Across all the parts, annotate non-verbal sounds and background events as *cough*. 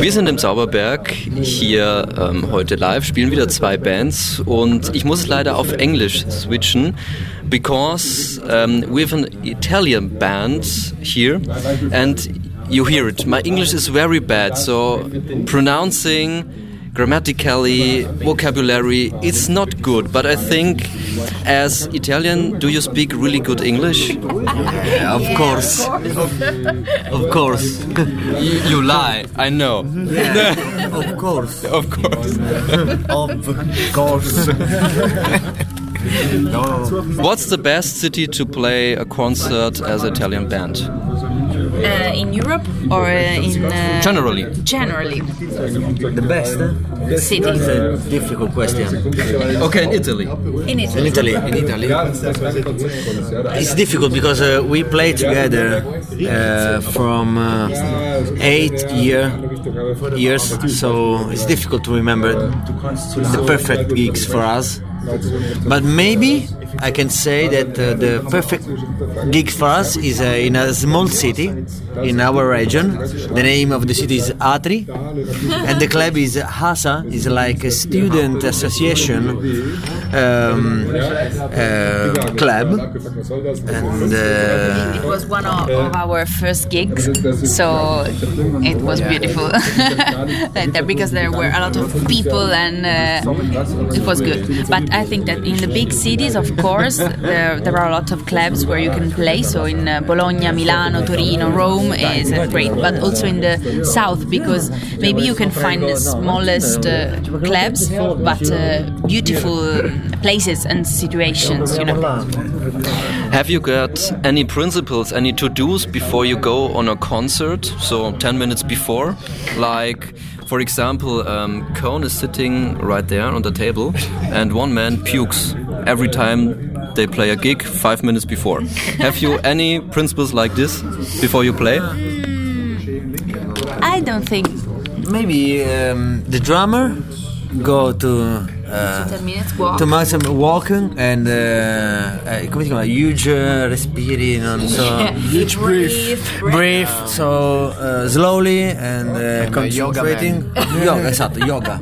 Wir sind im Zauberberg hier ähm, heute live, spielen wieder zwei Bands und ich muss leider auf Englisch switchen, because um, we have an Italian band here and you hear it. My English is very bad, so pronouncing grammatically, vocabulary, it's not good. But I think, as Italian, do you speak really good English? Yeah, of course, of course. you, *laughs* you lie, I know. Yeah, *laughs* of course, of course, of *laughs* course. no. What's the best city to play a concert as an Italian band? Uh, in Europe or uh, in uh, generally? Generally, the best city. It's a difficult question. Okay, in Italy. In Italy. In Italy. In Italy. It's difficult because uh, we play together uh, from uh, eight year years, so it's difficult to remember the perfect gigs for us. But maybe I can say that uh, the perfect gig for us is uh, in a small city in our region. The name of the city is Atri, and the club is Hasa. is like a student association um, uh, club, and it was one of, of, our first gigs, so it was beautiful *laughs* because there were a lot of people and it was good. But I think that in the big cities, of course, there, there are a lot of clubs where you can play. So in uh, Bologna, Milano, Torino, Rome is uh, great, but also in the south because maybe you can find the smallest uh, clubs, but beautiful places and situations. You know. Have you got any principles, any to dos before you go on a concert? So ten minutes before, like for example, um, Cone is sitting right there on the table, and one man pukes every time they play a gig five minutes before. Have you *laughs* any principles like this before you play? I don't think. Maybe um, the drummer go to uh, walk. to Maxim walking and uh, uh, come si chiama huge uh, respiri non so yeah. huge breathe breathe so uh, slowly and uh, concentrating *laughs* yoga, yoga esatto yoga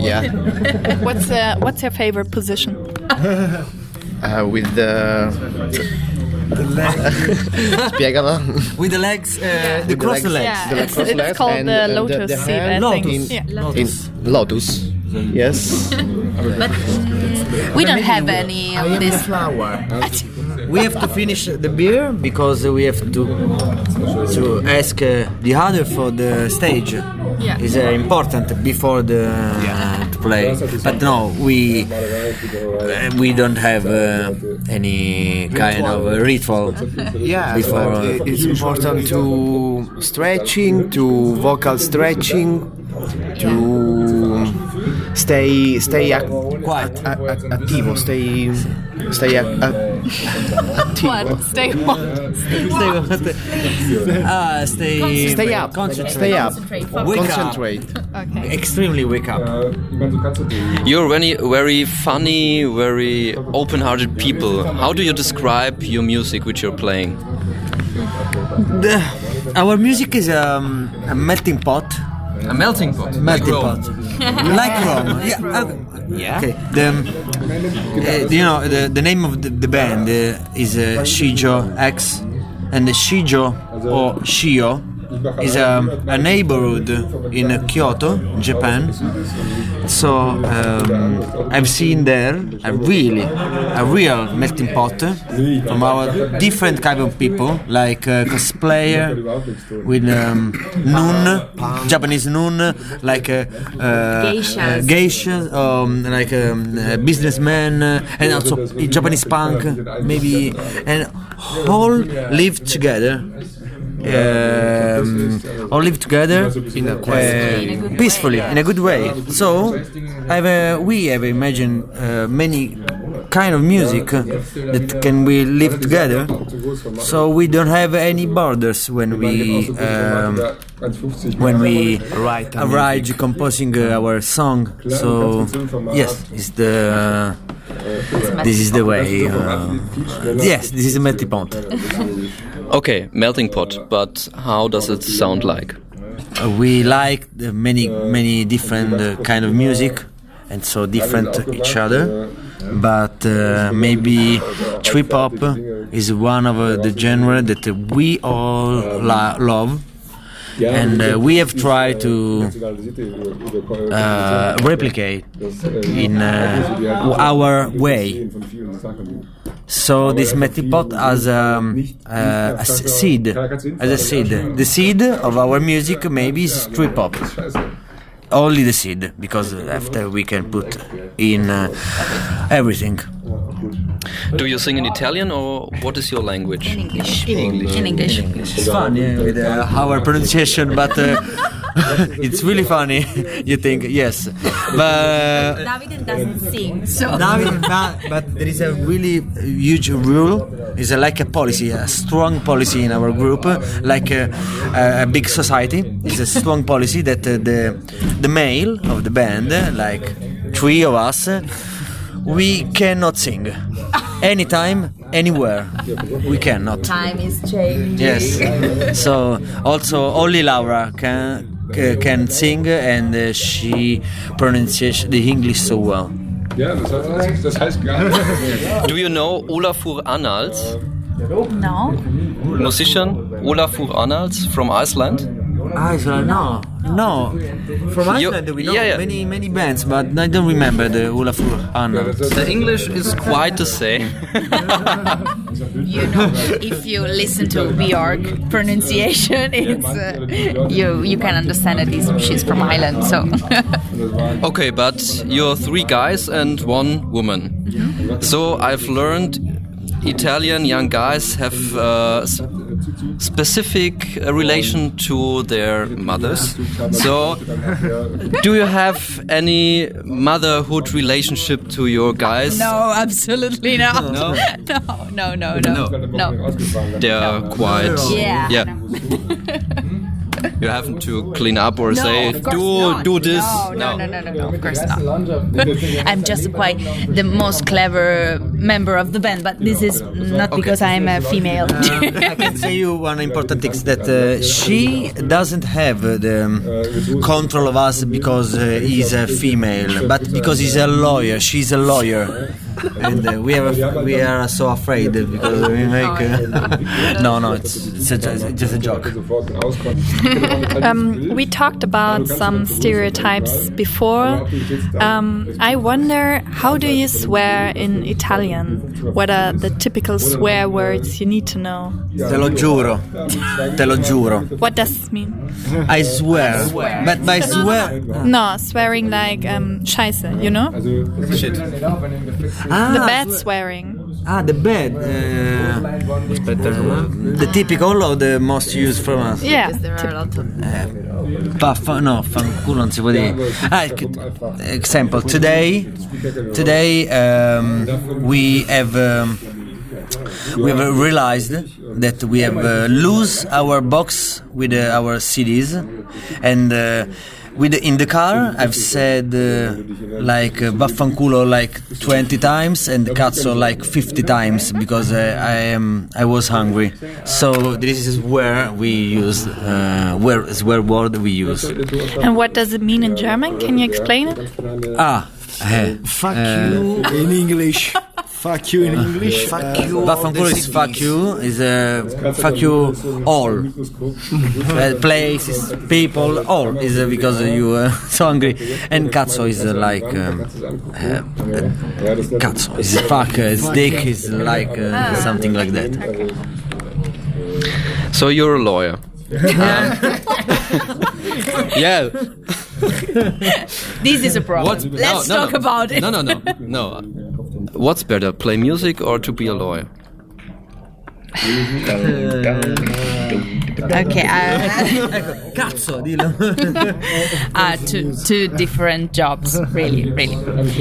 yeah *laughs* what's uh, what's your favorite position *laughs* uh, with the Spiegalo. With the legs, uh, the cross the legs. Yeah, the it's, cross it's legs called and the the- lotus the seat, I think. Lotus. Yeah. In Lotus. Yes. But we don't have any of this. flower. We have to finish the beer because we have to to ask uh, the other for the stage. Yeah. Is uh, important before the to play. But no, we uh, we don't have uh, any kind of uh, ritual. Yeah, Before- but it's important to stretching, to vocal stretching, to stay stay ac- Quiet. a- a- attivo, stay stay a- a- attivo. What? Stay what? ah, stay Stay up, Concentrate. stay up, Wake up. concentrate. Okay. Extremely wake up. You're very, very funny, very open-hearted people. How do you describe your music which you're playing? The, our music is um, a melting pot. A melting pot. melting pot, like Rome. *laughs* Yeah. uh, Yeah. Okay. The, uh, you know the, the name of the, the band uh, is uh, Shijo X, and the Shijo or Shio is um, a neighborhood in Kyoto, Japan. So um, I've seen there a really a real melting pot from our different kind of people, like uh, cosplayer with um, nun, Japanese nun, like uh, uh, Geishas. geishas, um, like um, uh, businessmen, uh, and also Japanese punk, maybe, and all live together. Um, all live together uh, peacefully in a good way. So, uh, we have imagined uh, many kind of music uh, that can we live together. So we don't have any borders when we um, when we Write a arrive composing uh, our song. So yes, it's the this is the way. Yes, this is a melting pot. Okay, melting pot. But how does it sound like? we like many many different uh, kind of music and so different each other but uh, maybe trip hop is one of uh, the genre that we all love and uh, we have tried to uh, replicate in uh, our way so this melting pot has um, uh, a seed, as a seed. The seed of our music maybe is trip hop. Only the seed, because after we can put in uh, everything. Do you sing in Italian or what is your language? In English. In English. In English. It's fun yeah, with uh, our pronunciation, but uh, *laughs* it's really funny. you think yes, but. David doesn't sing, so. David, but, but there is a really huge rule. It's like a policy, a strong policy in our group, like a, a, a big society. It's a strong policy that uh, the the male of the band, like three of us, we cannot sing anytime, anywhere. We cannot. Time is changing. Yes. so also only Laura can ca- can sing and uh, she pronounces the English so well. Ja, das heißt, das heißt gar nicht. Do you know Olafur Arnalds, No. musician Olafur Arnalds from Iceland? Iceland, no, no. From Iceland, we know yeah, yeah. many many bands, but I don't remember the Olafur Anna. The English is quite the same. *laughs* You know, if you listen to Bjork pronunciation, *laughs* it's uh, you you can understand that it's, she's from Ireland. So *laughs* Okay, but you're three guys and one woman. So I've learned Italian young guys have uh, s- specific uh, relation to their mothers. So, do you have any motherhood relationship to your guys? no, absolutely not. *laughs* *laughs* No? no, no, no, no, no. They're quite. Yeah. Yeah. *laughs* You haven't to clean up or No, say do not. do this. No, no, no, no, no, no, of course not. *laughs* I'm just quite the most clever member of the band, but this is not because I'm a female. I can say you one important thing that uh, she doesn't have uh, the um, control of us because uh, he's a female, but because he's a lawyer. She's a lawyer, and uh, we have a, we are so afraid because we make. Uh, *laughs* no, no, it's, it's, a, it's just a joke. *laughs* Um, we talked about some stereotypes before. Um, I wonder, how do you swear in Italian? What are the typical swear words you need to know? Te lo giuro, te lo giuro. What does this mean? I swear, but by swear. No, swearing like um, scheiße, you know? Ah, The bad swearing. Ah, the bed. Uh, the typical or the most used from us? Yeah. Because there are a lot of Paffa, no, fanculo non si può dire. Ah, example, today, today um, we have um, we have realized that we have uh, lose our box with uh, our CDs, and uh, with in the car I've said uh, like uh, vaffanculo like 20 times and cazzo like 50 times because uh, I am I was hungry. So this is where we use uh, where is where word we use. And what does it mean in German? Can you explain it? Ah, eh, Fuck uh, you in English. *laughs* Fuck you in English. Fuck you. Vaffanculo is fuck you. Is uh, fuck you all. *laughs* Uh, places, people, all is uh, because you uh, *laughs* so hungry. And cazzo is uh, like um, uh, cazzo is *laughs* fuck. Uh, is dick is like uh, something like that. So you're a lawyer. yeah. This is a problem. What? Let's no, no, talk no. about it. No, no, no, no. What's better, play music or to be a lawyer? *laughs* Okay, uh, *laughs* Cazzo, dillo. *laughs* uh, two two different jobs, really, really.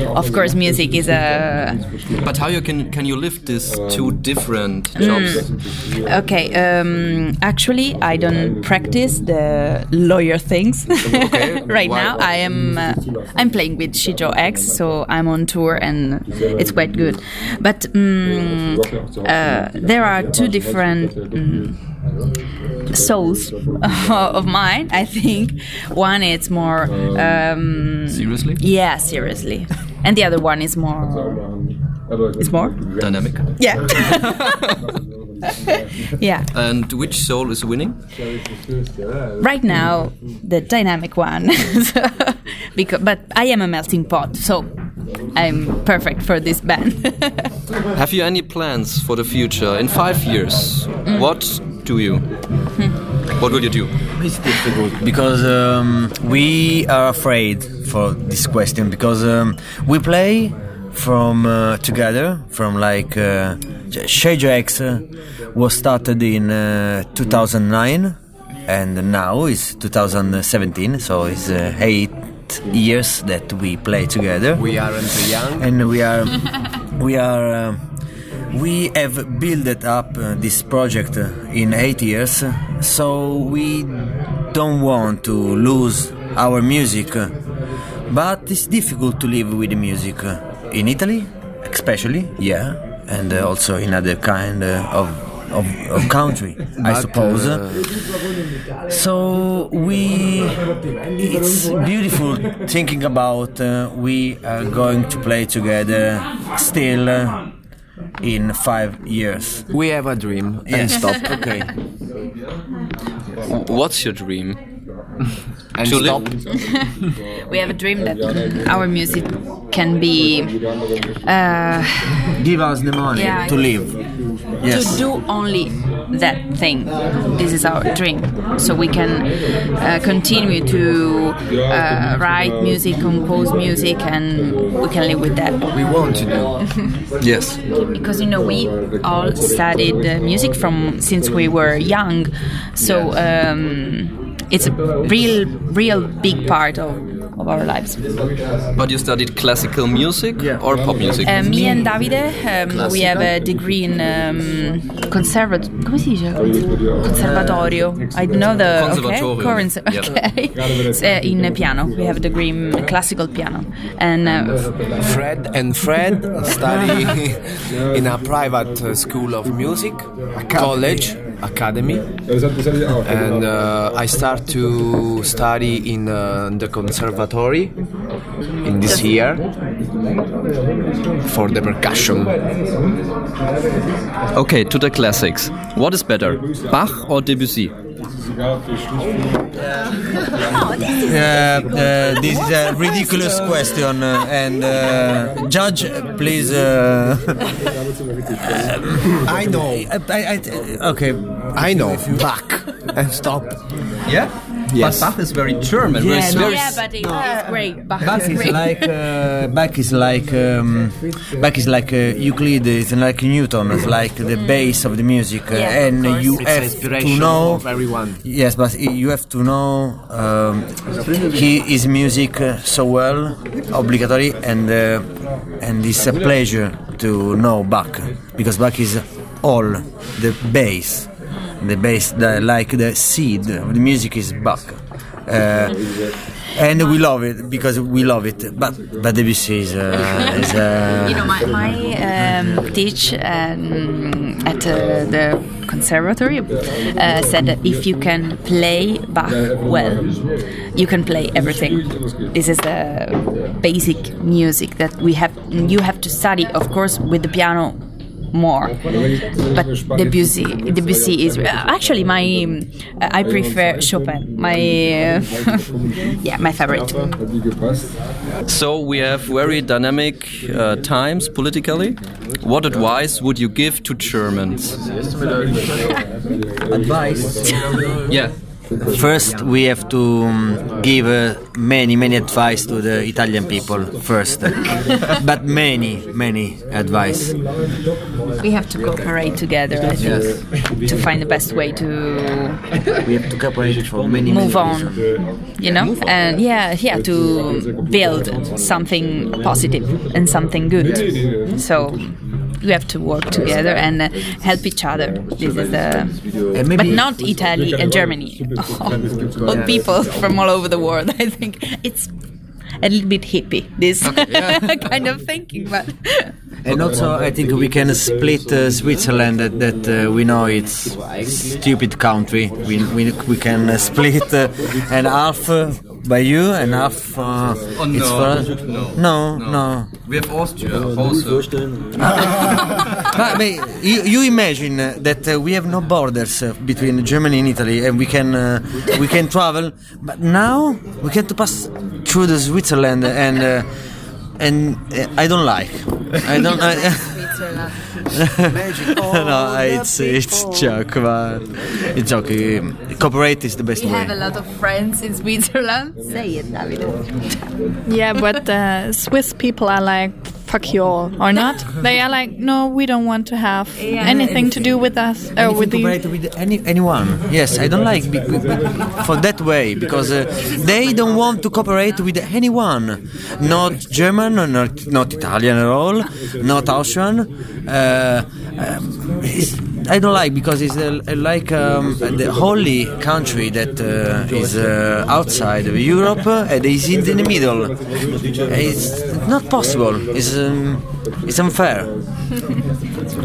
Of course, music is a But how you can can you live these two different jobs? okay. Um, actually, I don't practice the lawyer things *laughs* right Why- now. I am uh, I'm playing with Shijo X, so I'm on tour and it's quite good. But um, uh, there are two different. mm souls *laughs* of mine. I think one is more um, Seriously? yeah, seriously, and the other one is more It's more Dynamic. yeah. *laughs* yeah. And which soul is winning? Right now, the dynamic one. *laughs* So, because, but I am a melting pot, so I'm perfect for this band. Have you any plans for the future? In five years, what do you? *laughs* What will you do? It's difficult because um, we are afraid for this question because um, we play from uh, together from like uh, Shijo X uh, was started in uh, 2009 and now it's 2017 so it's uh, eight years that we play together We aren't young. and we are *laughs* we are uh, we have built up uh, this project uh, in eight years so we don't want to lose our music uh, but it's difficult to live with the music in italy especially yeah and also in other kind of of, of country *laughs* i suppose. uh, so we it's beautiful thinking about uh, we are going to play together still uh, in five years We have a dream. Yeah. And stop. *laughs* okay *laughs* What's your dream? *laughs* And To stop. we have a dream that our music can be uh, give us the money Yeah. to live yes to do only that thing. This is our dream. So we can uh, continue to uh, write music, compose music, and we can live with that. We want to do. *laughs* Yes. Because you know we all studied music from since we were young, so um, it's a real, real big part of, of our lives. But you studied classical music or pop music? Uh, me and Davide, um, we have a degree in um, conservat- come si dice? Conservatorio. I don't know the Conservatorium. okay, Corins- okay. It's, uh, in piano. We have a degree in classical piano, and uh, Fred and Fred study in a private uh, school of music, college, academy. And uh, I start to study in uh, the conservatory in this year for the percussion. Okay, to the classics. What is better, Bach or Debussy? uh, uh, this is a ridiculous question uh, and uh, judge please uh, *laughs* I know, I, I, okay I know. Back and *laughs* stop. Yeah. Yes. But Bach is very German. Yeah, very, no. yeah, but it, it's great. Bach Bach is is great. like uh, Bach is like um, Bach is like uh, Euclid, it's like Newton, it's like the base of the music, uh, Yeah, of and course. you It's have inspiration to know of everyone. Yes, but you have to know um, he is music uh, so well, obligatory, and uh, and it's a pleasure to know Bach because Bach is all the base, the base, the, like the seed the music is Bach. Uh, and we love it because we love it, but but Debussy is, uh, is uh, you know, my, my um, teach um, at uh, the conservatory uh, said that if you can play Bach well, you can play everything. This is the basic music that we have. You have to study, of course, with the piano more. But Debussy, Debussy is actually my. Uh, I prefer Chopin. My uh, *laughs* yeah, my favorite. So we have very dynamic uh, times politically. What advice would you give to Germans? advice. *laughs* Yeah. First, we have to um, give uh, many, many advice to the Italian people first, *laughs* but many, many advice. We have to cooperate together, I think, to find the best way to We have to cooperate for many, move many on. You know, and yeah, yeah, to build something positive and something good. So we have to work together and uh, help each other. This is the, but not Italy and Germany. *laughs* all people from all over the world. I think it's a little bit hippie. This *laughs* kind of thinking, but And also, I think we can split uh, Switzerland that, that uh, we know it's stupid country. We, we, we can uh, split uh, and half uh, by you and half uh, it's for no, no. We have Austria also. *laughs* But, but you, you imagine that uh, we have no borders uh, between Germany and Italy, and we can uh, we can travel. But now we can to pass through the Switzerland, and uh, and uh, I don't like. I don't. I, *laughs* *laughs* no, it's it's joke, but it's joke. Um, Cooperate is the best we way. have a lot of friends in Switzerland. Say it, Davide. Yeah, but the Swiss people are like, fuck you all, or not? They are like, no, we don't want to have Yeah. anything to do with us, or Anything with you. cooperate with any, anyone. Yes, I don't like be, be- be- for that way because uh, they don't want to cooperate with anyone. Not German, not not Italian at all, not Austrian. Uh, um, it's- I don't like because it's uh, like um, the holy country that uh, is uh, outside of Europe uh, and is in the middle. It's not possible. It's um, it's unfair. *laughs*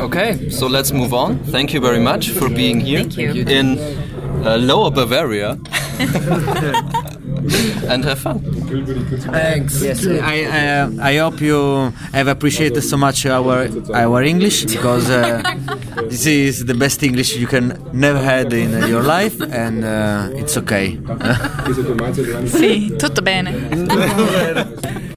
Okay, so let's move on. Thank you very much for being here Thank you. in uh, Lower Bavaria. *laughs* *laughs* and have fun. Thanks. Yes, I, I, I hope you have appreciated so much our our English because uh, *laughs* this is the best English you can never had in uh, your life, and uh, it's okay. *laughs* Sì, tutto bene.